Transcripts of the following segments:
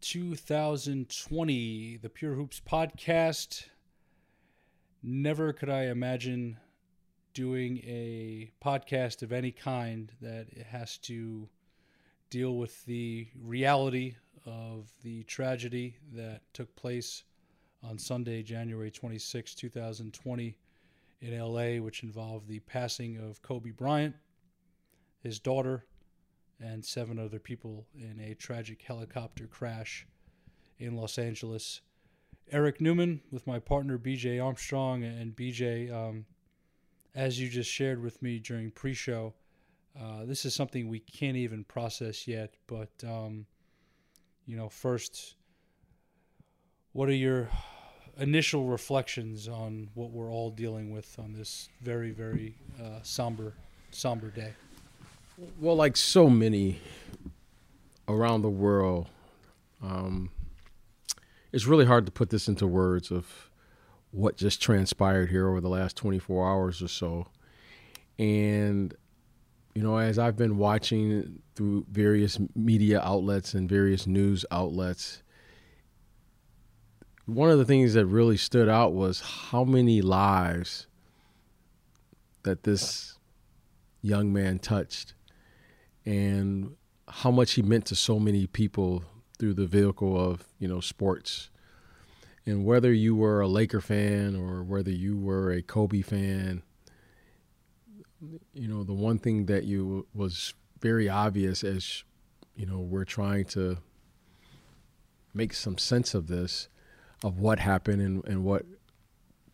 2020, the Pure Hoops podcast. Never could I imagine doing a podcast of any kind that has to deal with the reality of the tragedy that took place on Sunday, January 26, 2020, in LA, which involved the passing of Kobe Bryant, his daughter, and seven other people in a tragic helicopter crash in Los Angeles. Eric Newman with my partner BJ Armstrong and BJ. Um, as you just shared with me during pre-show, uh, this is something we can't even process yet. But um, you know, first, what are your initial reflections on what we're all dealing with on this very, very uh, somber, somber day? Well, like so many around the world, um, it's really hard to put this into words of what just transpired here over the last 24 hours or so. And, you know, as I've been watching through various media outlets and various news outlets, one of the things that really stood out was how many lives that this young man touched and how much he meant to so many people through the vehicle of, you know, sports. And whether you were a Laker fan or whether you were a Kobe fan, you know, the one thing that you was very obvious as you know, we're trying to make some sense of this, of what happened and, and what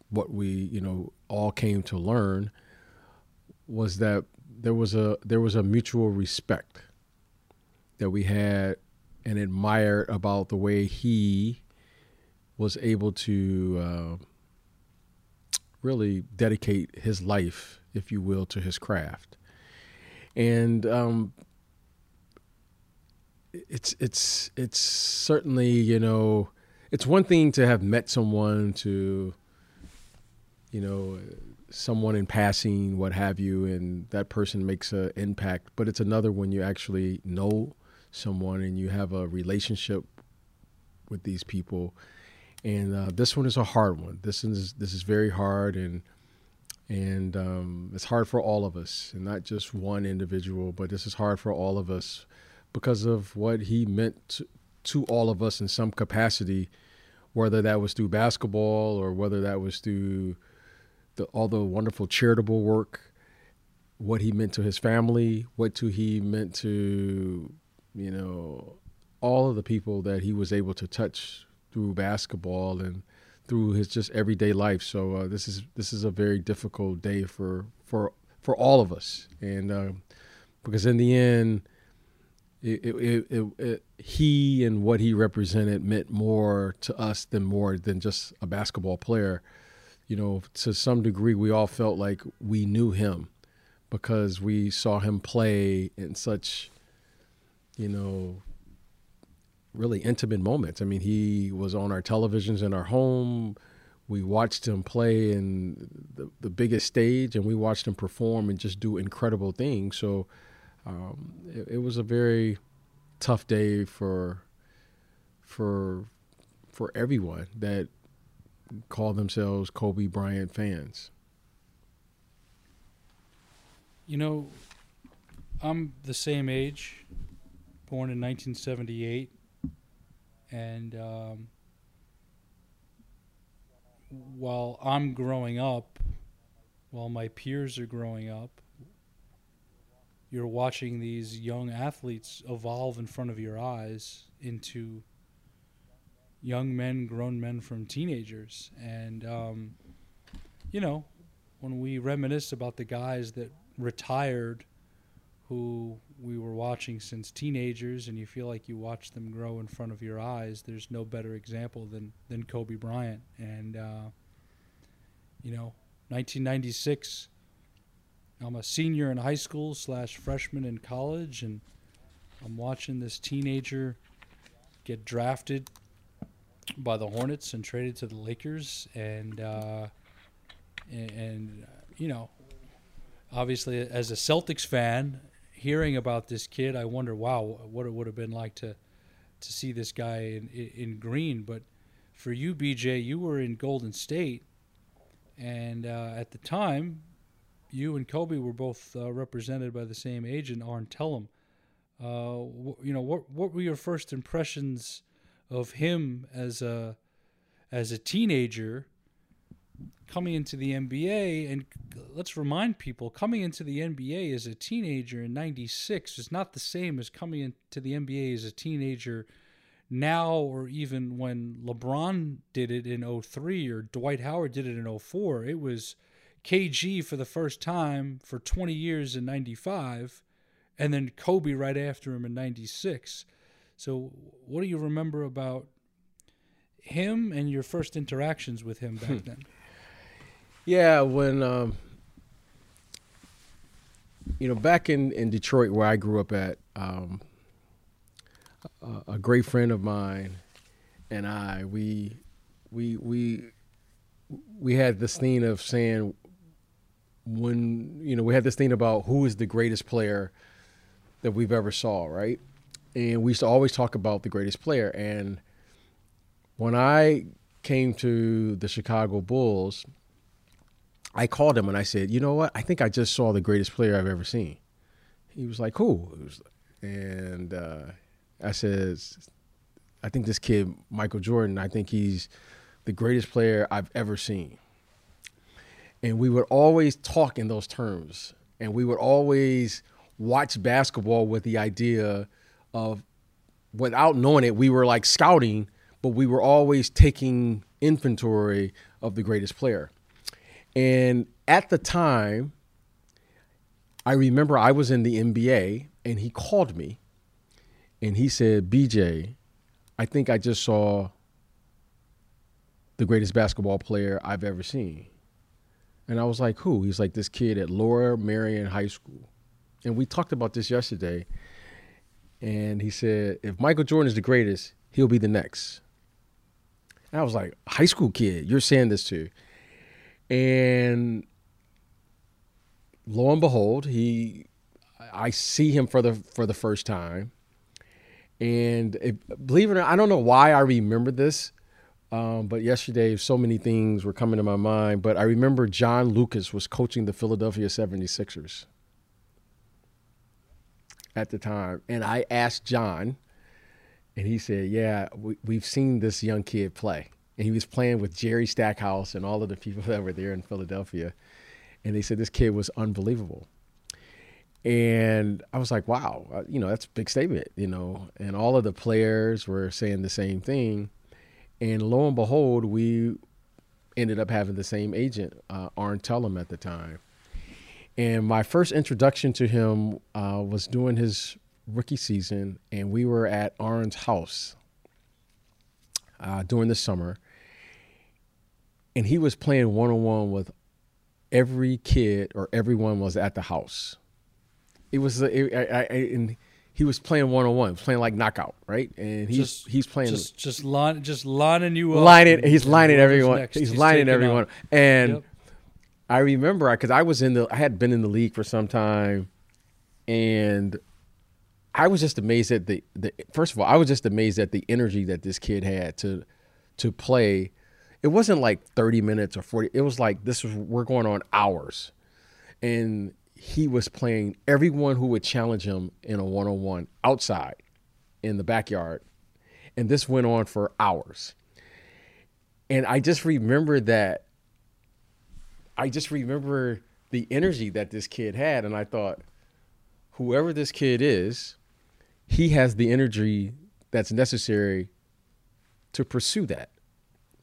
what we, you know, all came to learn was that there was a there was a mutual respect that we had and admired about the way he was able to uh, really dedicate his life, if you will, to his craft. And um, it's it's it's certainly you know it's one thing to have met someone to you know someone in passing what have you and that person makes an impact but it's another when you actually know someone and you have a relationship with these people and uh, this one is a hard one. This is this is very hard, and and um, it's hard for all of us, and not just one individual, but this is hard for all of us because of what he meant to, to all of us in some capacity, whether that was through basketball or whether that was through the, all the wonderful charitable work, what he meant to his family, what to he meant to, you know, all of the people that he was able to touch through basketball and through his just everyday life. So uh, this is this is a very difficult day for for for all of us, and uh, because in the end, it, it, it, he and what he represented meant more to us than more than just a basketball player. You know, to some degree, we all felt like we knew him because we saw him play in such, you know, really intimate moments. I mean, he was on our televisions in our home. We watched him play in the, the biggest stage, and we watched him perform and just do incredible things. So um, it, it, was a very tough day for for for everyone that call themselves Kobe Bryant fans. You know, I'm the same age, born in 1978 and um, while I'm growing up, while my peers are growing up, you're watching these young athletes evolve in front of your eyes into young men, grown men from teenagers. And, um, you know, when we reminisce about the guys that retired who we were watching since teenagers, and you feel like you watch them grow in front of your eyes. There's no better example than than Kobe Bryant, and uh, you know, 1996. I'm a senior in high school slash freshman in college, and I'm watching this teenager get drafted by the Hornets and traded to the Lakers, and uh, and, and you know, obviously as a Celtics fan, hearing about this kid, I wonder, wow, what it would have been like to to see this guy in, in green. But for you, BJ, you were in Golden State, and uh, at the time, you and Kobe were both uh, represented by the same agent, Arn Tellem. Uh, you know, what what were your first impressions of him as a as a teenager coming into the NBA? And let's remind people, coming into the NBA as a teenager in '96 is not the same as coming into the NBA as a teenager now, or even when LeBron did it in 03 or Dwight Howard did it in 04. It was KG for the first time for 20 years in 95 and then Kobe right after him in 96. So, what do you remember about him and your first interactions with him back then? Yeah, when um, you know, back in in Detroit where I grew up at, um, a, a great friend of mine and I, we we we we had this thing of saying when you know we had this thing about who is the greatest player that we've ever saw, right? And we used to always talk about the greatest player. And when I came to the Chicago Bulls, I called him and I said, "You know what? I think I just saw the greatest player I've ever seen." He was like, "Who?" And uh, I said, "I think this kid, Michael Jordan. I think he's the greatest player I've ever seen." And we would always talk in those terms, and we would always watch basketball with the idea of, without knowing it, we were like scouting, but we were always taking inventory of the greatest player. And at the time, I remember I was in the NBA and he called me and he said, BJ, I think I just saw the greatest basketball player I've ever seen. And I was like, who? He's like, this kid at Lower Merion High School. And we talked about this yesterday. And he said, if Michael Jordan is the greatest, he'll be the next. And I was like, high school kid, you're saying this to. And lo and behold, he I see him for the for the first time. And it, believe it or not, I don't know why I remember this, um, but yesterday so many things were coming to my mind. But I remember John Lucas was coaching the Philadelphia 76ers at the time. And I asked John, and he said, Yeah, we, we've seen this young kid play. And he was playing with Jerry Stackhouse and all of the people that were there in Philadelphia. And they said this kid was unbelievable. And I was like, wow, uh, you know, that's a big statement, you know. And all of the players were saying the same thing. And lo and behold, we ended up having the same agent, uh, Arn Tellem, at the time. And my first introduction to him uh, was during his rookie season, and we were at Arn's house uh, during the summer. And he was playing one on one with every kid, or everyone was at the house. It was, it, I, I, and he was playing one on one, playing like knockout, right? And he's Just- he's playing Just just line, just lining you up. lining. He's lining everyone. next, He's, lining everyone. And Yep. I remember because I was in the, I had been in the league for some time, and I was just amazed at the, the. First of all, I was just amazed at the energy that this kid had to, to play. It wasn't like thirty minutes or forty. It was like this was we're going on hours, and he was playing everyone who would challenge him in a one on one outside, in the backyard, and this went on for hours. And I just remember that I just remember the energy that this kid had, and I thought, whoever this kid is, he has the energy that's necessary to pursue that,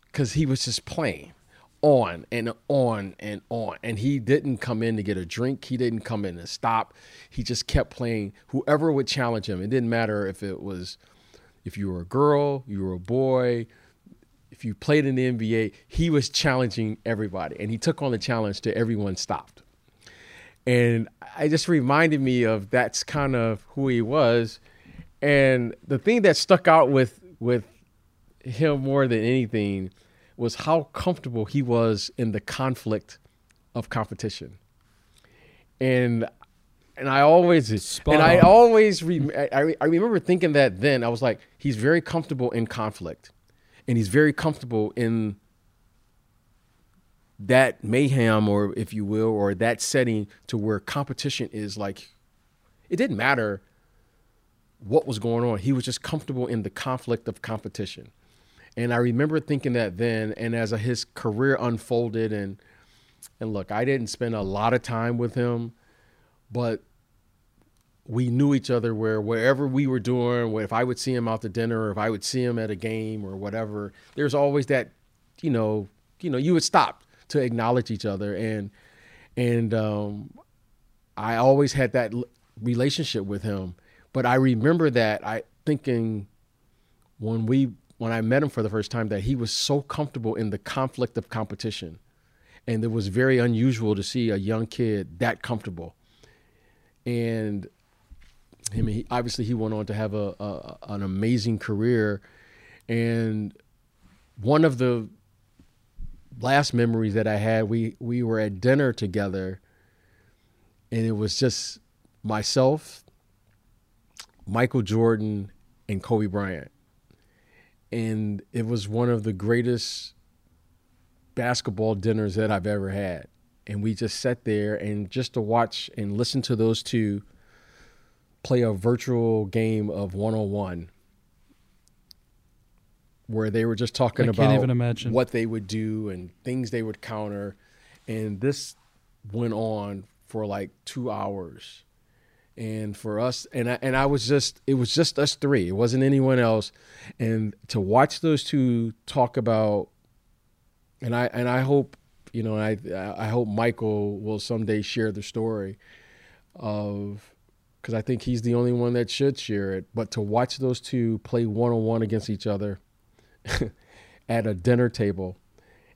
because he was just playing on and on and on. And he didn't come in to get a drink. He didn't come in to stop. He just kept playing whoever would challenge him. It didn't matter if it was if you were a girl, you were a boy, if you played in the NBA, he was challenging everybody. And he took on the challenge to everyone stopped. And I just reminded me of that's kind of who he was. And the thing that stuck out with with him more than anything was how comfortable he was in the conflict of competition. And and I always Spot and I always re, I, I remember thinking that then I was like he's very comfortable in conflict and he's very comfortable in that mayhem or if you will or that setting to where competition is like it didn't matter what was going on. He was just comfortable in the conflict of competition. And i remember thinking that then and as his career unfolded and and look i didn't spend a lot of time with him but we knew each other where wherever we were doing if i would see him out to dinner or if i would see him at a game or whatever there's always that you know you know you would stop to acknowledge each other. And and um, i always had that relationship with him. But i remember that i thinking when we when i met him for the first time that he was so comfortable in the conflict of competition. And it was very unusual to see a young kid that comfortable. And him he, obviously he went on to have a, a an amazing career. And one of the last memories that I had we we were at dinner together. And it was just myself Michael Jordan and Kobe Bryant. And it was one of the greatest basketball dinners that I've ever had. And we just sat there and just to watch and listen to those two play a virtual game of one-on-one where they were just talking I can't about even imagine. what they would do and things they would counter. And this went on for like two hours. And for us and I, and I was just it was just us three. It wasn't anyone else. And to watch those two talk about and I and I hope you know I I hope Michael will someday share the story of because I think he's the only one that should share it but to watch those two play one on one against each other at a dinner table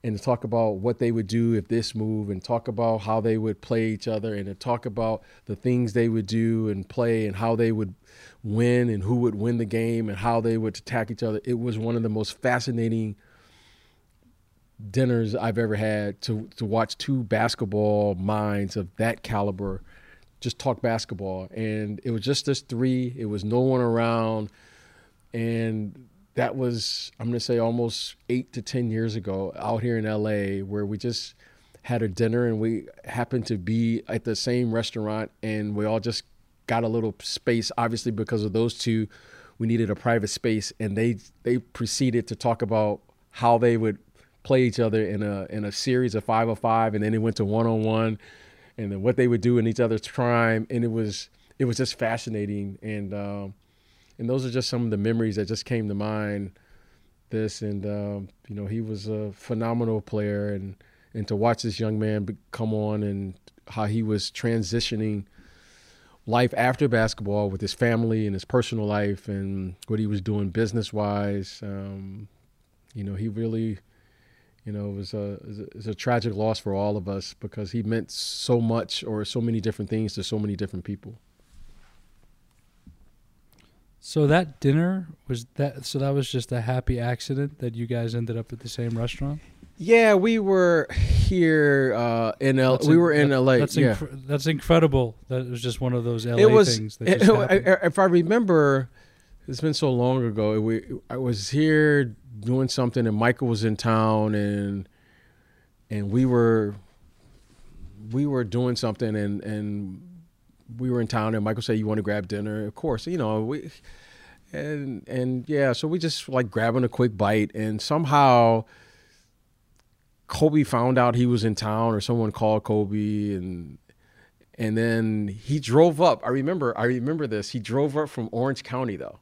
and to talk about what they would do if this move and talk about how they would play each other and to talk about the things they would do and play and how they would win and who would win the game and how they would attack each other. It was one of the most fascinating dinners I've ever had to to watch two basketball minds of that caliber just talk basketball. And it was just us three. It was no one around. And that was I'm going to say almost 8 to 10 years ago out here in LA where we just had a dinner and we happened to be at the same restaurant and we all just got a little space. Obviously because of those two we needed a private space and they they proceeded to talk about how they would play each other in a in a series of 5 of 5 and then it went to one on one and then what they would do in each other's prime. And it was it was just fascinating. And um and those are just some of the memories that just came to mind this. And um, you know he was a phenomenal player. And and to watch this young man come on and how he was transitioning life after basketball with his family and his personal life and what he was doing business wise um, you know he really you know it was a, it was a it tragic loss for all of us because he meant so much or so many different things to so many different people So that dinner was that. So that was just a happy accident that you guys ended up at the same restaurant. Yeah, we were here uh, in L. That's we were in that- LA. That's yeah, that's incredible. That was just one of those LA it was. things that just happened. if I remember, it's been so long ago. We I was here doing something, and Michael was in town, and and we were we were doing something, and and we were in town, and Michael said, "You want to grab dinner?" Of course, you know we. And and yeah, so we just like grabbing a quick bite, and somehow Kobe found out he was in town, or someone called Kobe, and and then he drove up. I remember, I remember this. He drove up from Orange County, though.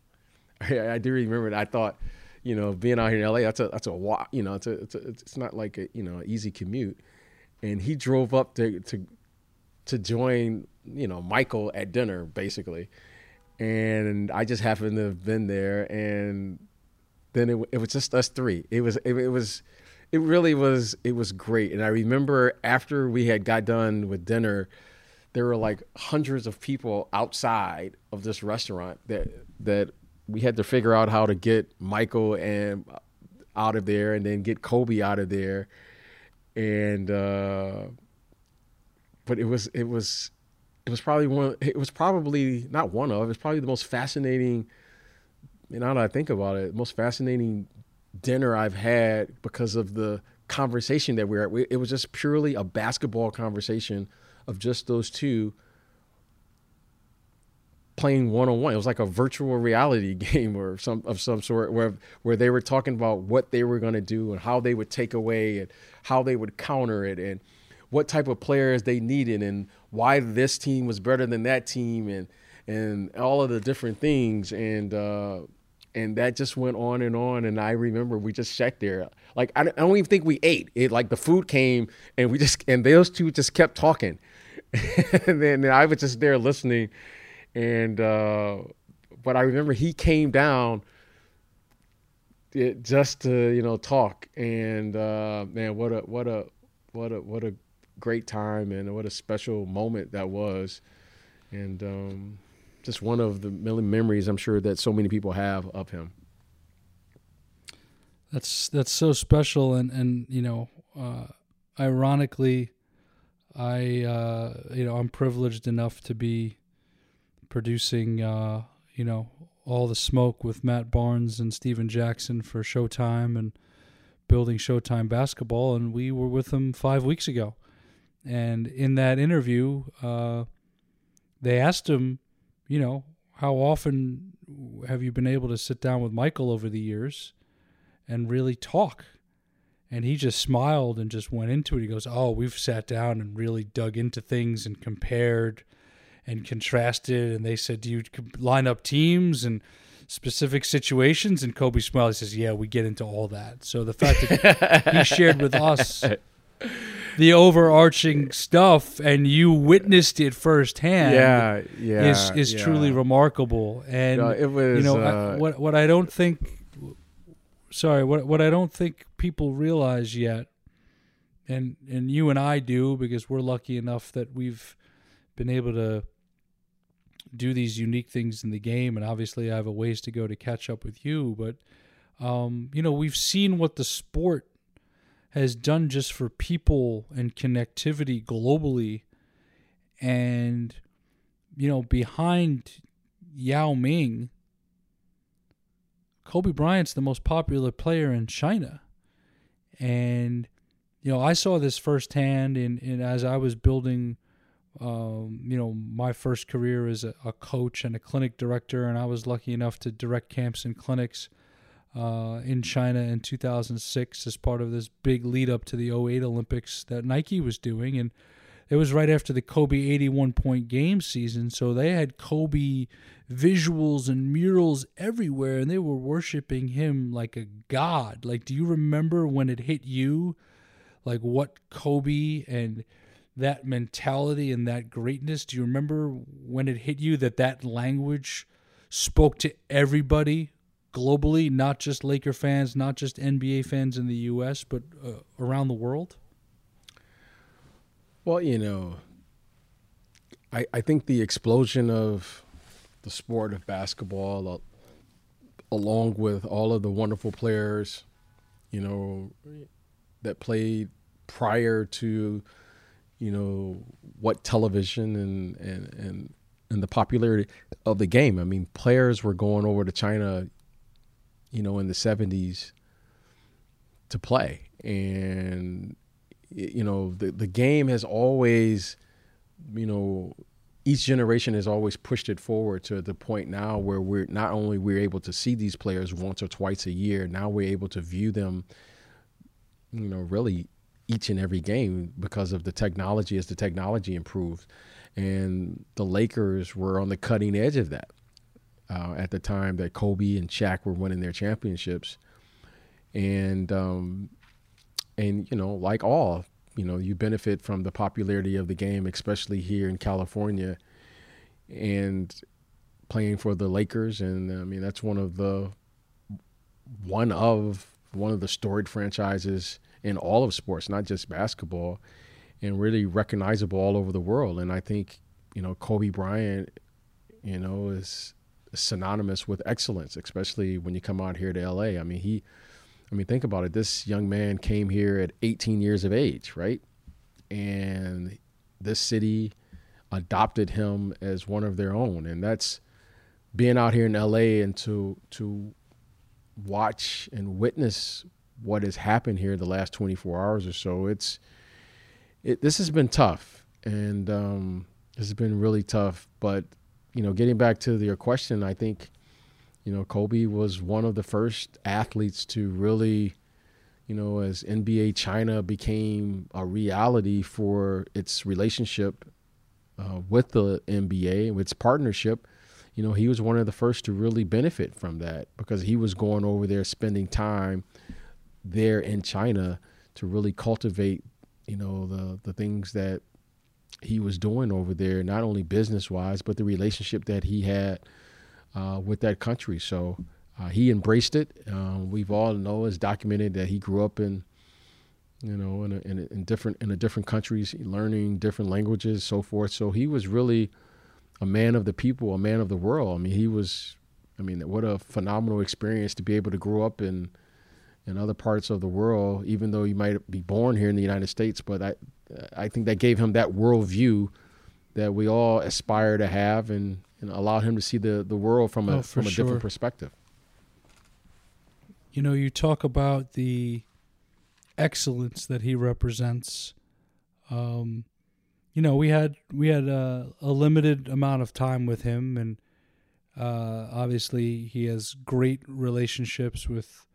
I, I do remember it. I thought, you know, being out here in LA, that's a that's a walk. You know, it's a, it's a, it's not like a you know easy commute. And he drove up to to to join you know Michael at dinner basically, and I just happened to have been there, and then it, it was just us three. It was it, it was it really was it was great. And I remember after we had got done with dinner, there were like hundreds of people outside of this restaurant that that we had to figure out how to get Michael and out of there and then get Kobe out of there. And uh but it was it was it was probably one it was probably not one of, it's probably the most fascinating and now that I think about it, most fascinating dinner I've had because of the conversation that we were at. It was just purely a basketball conversation of just those two playing one on one. It was like a virtual reality game or some of some sort where where they were talking about what they were going to do and how they would take away and how they would counter it and what type of players they needed and why this team was better than that team and and all of the different things and uh, and that just went on and on. And I remember we just sat there, like I don't even think we ate. It like the food came, and we just and those two just kept talking, and then I was just there listening, and uh, but I remember he came down. It, just to you know talk and uh, man what a what a what a what a great time and what a special moment that was and um, just one of the many memories I'm sure that so many people have of him. That's that's so special, and and you know, uh, ironically, I uh, you know I'm privileged enough to be producing uh, you know all the smoke with Matt Barnes and Stephen Jackson for Showtime and building Showtime basketball, and we were with them five weeks ago, and in that interview, uh, they asked him you know, how often have you been able to sit down with Michael over the years and really talk? And he just smiled and just went into it. He goes, Oh, we've sat down and really dug into things and compared and contrasted. And they said, Do you line up teams and specific situations? And Kobe smiled. He says, Yeah, we get into all that. So the fact that he shared with us the overarching stuff and you witnessed it firsthand yeah, yeah, is is yeah. truly remarkable and it was you know uh, I, what what I don't think sorry what what I don't think people realize yet and and you and I do because we're lucky enough that we've been able to do these unique things in the game and obviously I have a ways to go to catch up with you but um, you know we've seen what the sport has done just for people and connectivity globally. And, you know, behind Yao Ming, Kobe Bryant's the most popular player in China. And, you know, I saw this firsthand in as I was building, um, you know, my first career as a, a coach and a clinic director. And I was lucky enough to direct camps and clinics uh, in China in 2006 as part of this big lead up to the 08 Olympics that Nike was doing. And it was right after the Kobe 81 point game season. So they had Kobe visuals and murals everywhere and they were worshiping him like a god. Like, do you remember when it hit you? Like, what Kobe and that mentality and that greatness, do you remember when it hit you that that language spoke to everybody globally, not just Laker fans, not just NBA fans in the U.S., but uh, around the world? Well, you know, I I think the explosion of the sport of basketball, uh, along with all of the wonderful players, you know, that played prior to, you know, what television and and and and the popularity of the game. I mean, players were going over to China you know, in the 70s to play. And, you know, the, the game has always, you know, each generation has always pushed it forward to the point now where we're not only we're able to see these players once or twice a year, now we're able to view them, you know, really each and every game because of the technology as the technology improved. And the Lakers were on the cutting edge of that uh, at the time that Kobe and Shaq were winning their championships. and um, and you know, like all, you know, you benefit from the popularity of the game, especially here in California, and playing for the Lakers, and I mean that's one of the one of one of the storied franchises in all of sports, not just basketball, and really recognizable all over the world. And I think you know Kobe Bryant, you know, is synonymous with excellence, especially when you come out here to LA. I mean, he, I mean, think about it. This young man came here at 18 years of age, right? And this city adopted him as one of their own, and that's being out here in LA and to to watch and witness what has happened here the last 24 hours or so. It's it, this has been tough, and um, this has been really tough. But you know, getting back to your question, I think you know Kobe was one of the first athletes to really, you know, as NBA China became a reality for its relationship uh, with the NBA, its partnership you know, he was one of the first to really benefit from that because he was going over there spending time there in China to really cultivate, you know, the the things that he was doing over there, not only business wise, but the relationship that he had uh, with that country. So uh, he embraced it. Um, we've all know is documented that he grew up in, you know, in, a, in, a, in different in a different countries, learning different languages, so forth. So he was really a man of the people, a man of the world. I mean, he was. I mean, what a phenomenal experience to be able to grow up in in other parts of the world, even though you might be born here in the United States. But I, I think that gave him that worldview that we all aspire to have, and, and allowed him to see the, the world from a oh, from a sure. different perspective. You know, you talk about the excellence that he represents. Um, you know, we had we had a, a limited amount of time with him, and uh, obviously he has great relationships with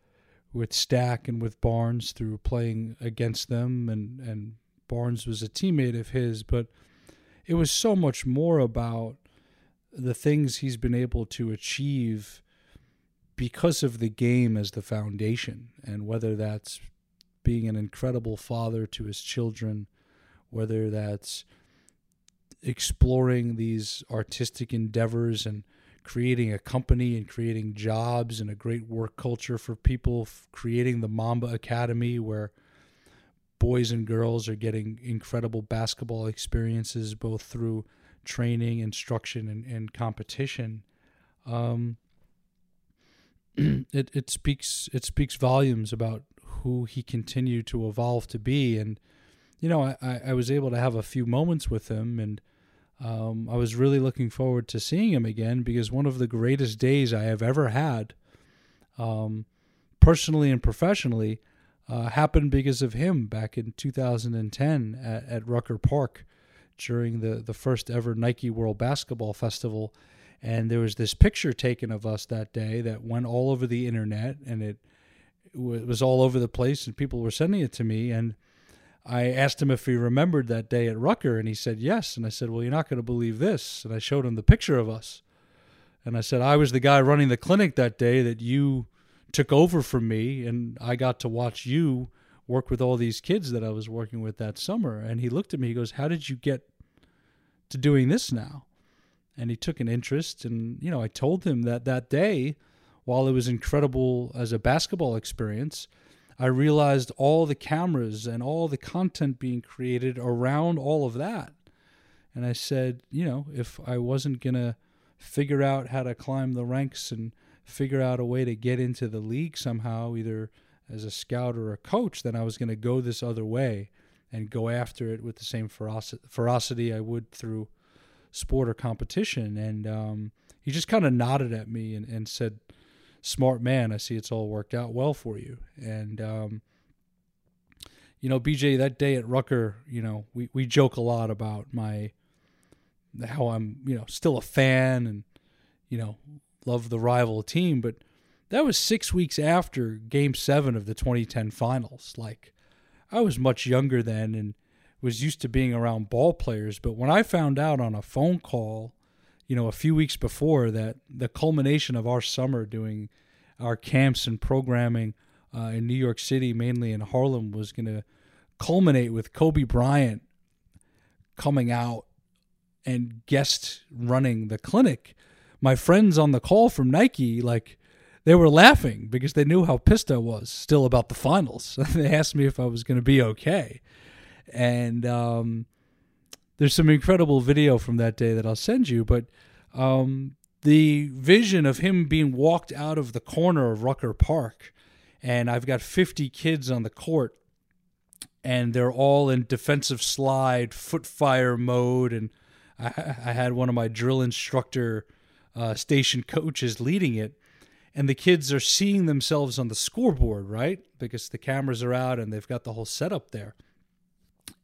with Stack and with Barnes through playing against them, and and Barnes was a teammate of his, but it was so much more about the things he's been able to achieve because of the game as the foundation, and whether that's being an incredible father to his children whether that's exploring these artistic endeavors and creating a company and creating jobs and a great work culture for people, creating the Mamba Academy where boys and girls are getting incredible basketball experiences both through training, instruction, and, and competition. Um, it it speaks it speaks volumes about who he continued to evolve to be and you know, I, I was able to have a few moments with him, and um, I was really looking forward to seeing him again because one of the greatest days I have ever had, um, personally and professionally, uh, happened because of him back in 2010 at, at Rucker Park during the, the first ever Nike World Basketball Festival. And there was this picture taken of us that day that went all over the internet and it, it was all over the place, and people were sending it to me. And I asked him if he remembered that day at Rucker, and he said yes. And I said, Well, you're not going to believe this. And I showed him the picture of us. And I said, I was the guy running the clinic that day that you took over from me, and I got to watch you work with all these kids that I was working with that summer. And he looked at me, he goes, How did you get to doing this now? And he took an interest. And, you know, I told him that that day, while it was incredible as a basketball experience, I realized all the cameras and all the content being created around all of that. And I said, you know, if I wasn't going to figure out how to climb the ranks and figure out a way to get into the league somehow, either as a scout or a coach, then I was going to go this other way and go after it with the same ferocity I would through sport or competition. And um, he just kind of nodded at me and, and said, smart man. I see it's all worked out well for you. And, um, you know, BJ, that day at Rucker, you know, we, we joke a lot about my, how I'm, you know, still a fan and, you know, love the rival team. But that was six weeks after game seven of the 2010 finals. Like, I was much younger then and was used to being around ball players. But when I found out on a phone call you know, a few weeks before that the culmination of our summer doing our camps and programming uh, in New York City, mainly in Harlem, was going to culminate with Kobe Bryant coming out and guest running the clinic. My friends on the call from Nike, like, they were laughing because they knew how pissed I was still about the finals. they asked me if I was going to be okay. And um, there's some incredible video from that day that I'll send you, but um, the vision of him being walked out of the corner of Rucker Park, and I've got 50 kids on the court, and they're all in defensive slide, foot fire mode, and I, I had one of my drill instructor uh, station coaches leading it, and the kids are seeing themselves on the scoreboard, right? Because the cameras are out and they've got the whole setup there.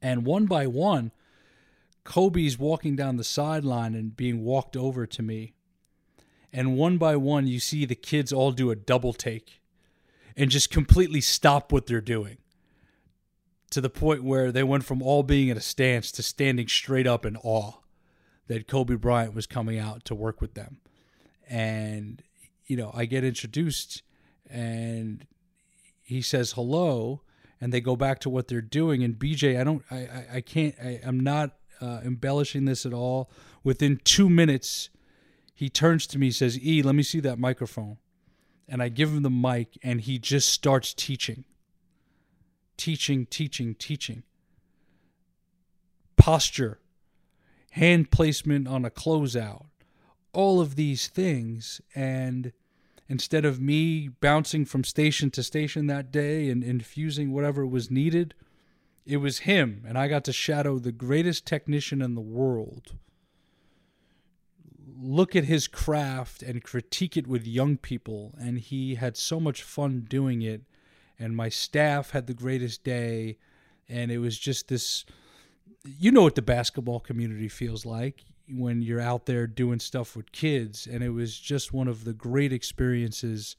And one by one, Kobe's walking down the sideline and being walked over to me. And one by one, you see the kids all do a double take and just completely stop what they're doing to the point where they went from all being at a stance to standing straight up in awe that Kobe Bryant was coming out to work with them. And, you know, I get introduced and he says hello and they go back to what they're doing. And BJ, I don't, I, I, I can't, I, I'm not uh, embellishing this at all. Within two minutes, he turns to me, says, "E, let me see that microphone," and I give him the mic, and he just starts teaching, teaching, teaching, teaching. Posture, hand placement on a closeout, all of these things, and instead of me bouncing from station to station that day and infusing whatever was needed it was him, and I got to shadow the greatest technician in the world. Look at his craft and critique it with young people, and he had so much fun doing it. And my staff had the greatest day, and it was just this. You know what the basketball community feels like when you're out there doing stuff with kids, and it was just one of the great experiences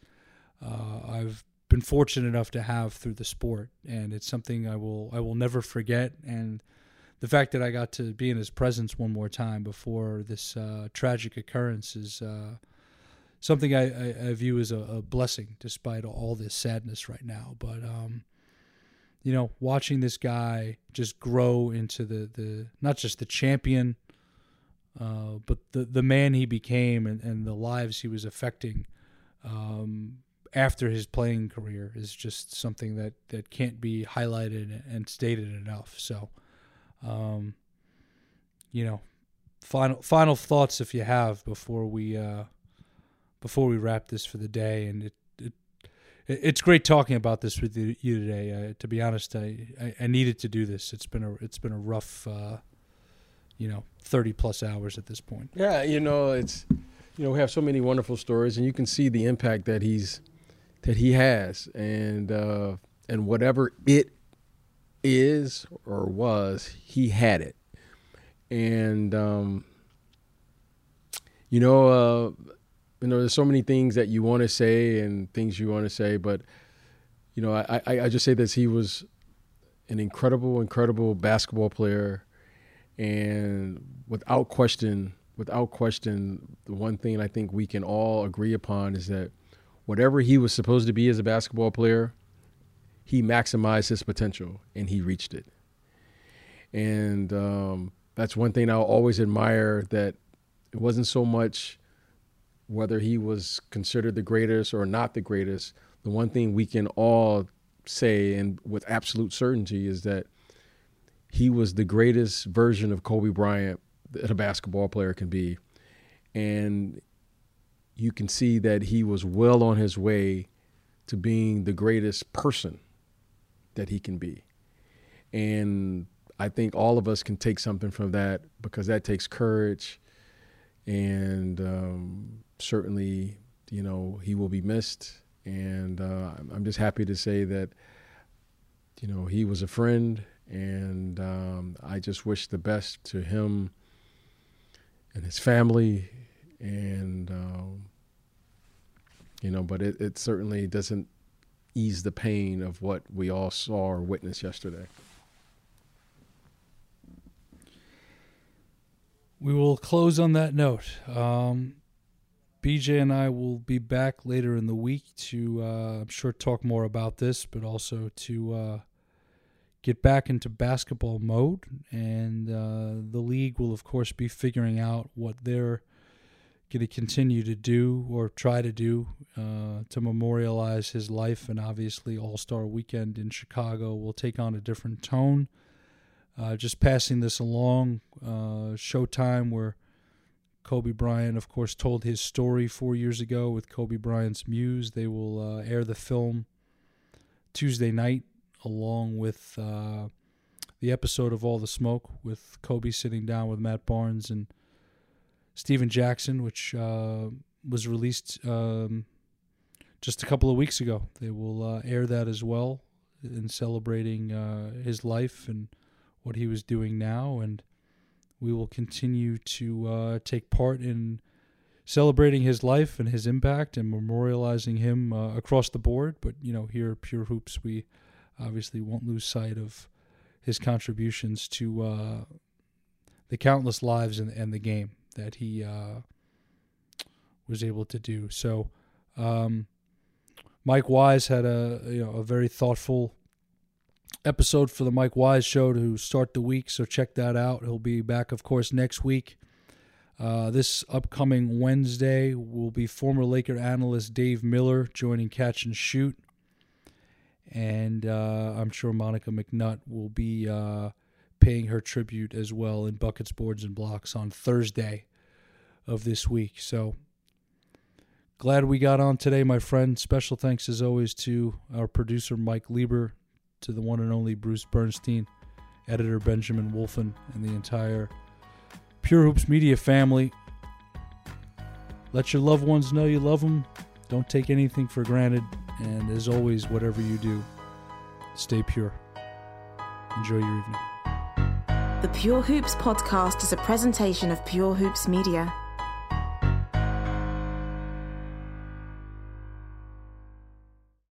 uh, I've been fortunate enough to have through the sport, and it's something I will I will never forget. And the fact that I got to be in his presence one more time before this uh, tragic occurrence is uh, something I, I, I, view as a, a, blessing, despite all this sadness right now. But um, you know, watching this guy just grow into the the not just the champion, uh, but the the man he became and, and the lives he was affecting. Um, after his playing career is just something that, that can't be highlighted and stated enough. So, um, you know, final final thoughts if you have before we uh, before we wrap this for the day. And it, it it's great talking about this with you today. Uh, to be honest, I, I, I, needed to do this. It's been a it's been a rough, uh, you know, thirty plus hours at this point. Yeah, you know, it's you know we have so many wonderful stories, and you can see the impact that he's that he has, and uh, and whatever it is or was, he had it, and um, you know, uh, you know, there's so many things that you want to say and things you want to say, but you know, I, I, I just say this: he was an incredible, incredible basketball player, and without question, without question, the one thing I think we can all agree upon is that whatever he was supposed to be as a basketball player, he maximized his potential and he reached it. And um, that's one thing I'll always admire that it wasn't so much whether he was considered the greatest or not the greatest. The one thing we can all say and with absolute certainty is that he was the greatest version of Kobe Bryant that a basketball player can be. And you can see that he was well on his way to being the greatest person that he can be. And I think all of us can take something from that because that takes courage. And um, certainly, you know, he will be missed. And uh, I'm just happy to say that, you know, he was a friend. And um, I just wish the best to him and his family and um, you know, but it, it certainly doesn't ease the pain of what we all saw or witnessed yesterday. We will close on that note. Um, BJ and I will be back later in the week to, uh, I'm sure, talk more about this, but also to uh, get back into basketball mode. And uh, the league will, of course, be figuring out what they're going to continue to do or try to do uh, to memorialize his life. And obviously, All Star Weekend in Chicago will take on a different tone. Uh, just passing this along, uh, Showtime, where Kobe Bryant, of course, told his story four years ago with Kobe Bryant's Muse. They will uh, air the film Tuesday night, along with uh, the episode of All the Smoke, with Kobe sitting down with Matt Barnes and Stephen Jackson, which uh, was released um, just a couple of weeks ago. They will uh, air that as well in celebrating uh, his life and what he was doing now. And we will continue to uh, take part in celebrating his life and his impact and memorializing him uh, across the board. But, you know, here at Pure Hoops, we obviously won't lose sight of his contributions to the countless lives and the game that he uh, was able to do. So, um, Mike Wise had a you know a very thoughtful episode for the Mike Wise Show to start the week. So check that out. He'll be back, of course, next week. Uh, this upcoming Wednesday will be former Laker analyst Dave Miller joining Catch and Shoot. And uh, I'm sure Monica McNutt will be uh, paying her tribute as well in Buckets, Boards, and Blocks on Thursday of this week. So glad we got on today, my friend. Special thanks, as always, to our producer, Mike Lieber, to the one and only Bruce Bernstein, editor Benjamin Wolfen, and the entire Pure Hoops Media family. Let your loved ones know you love them. Don't take anything for granted. And as always, whatever you do, stay pure. Enjoy your evening. The Pure Hoops podcast is a presentation of Pure Hoops Media.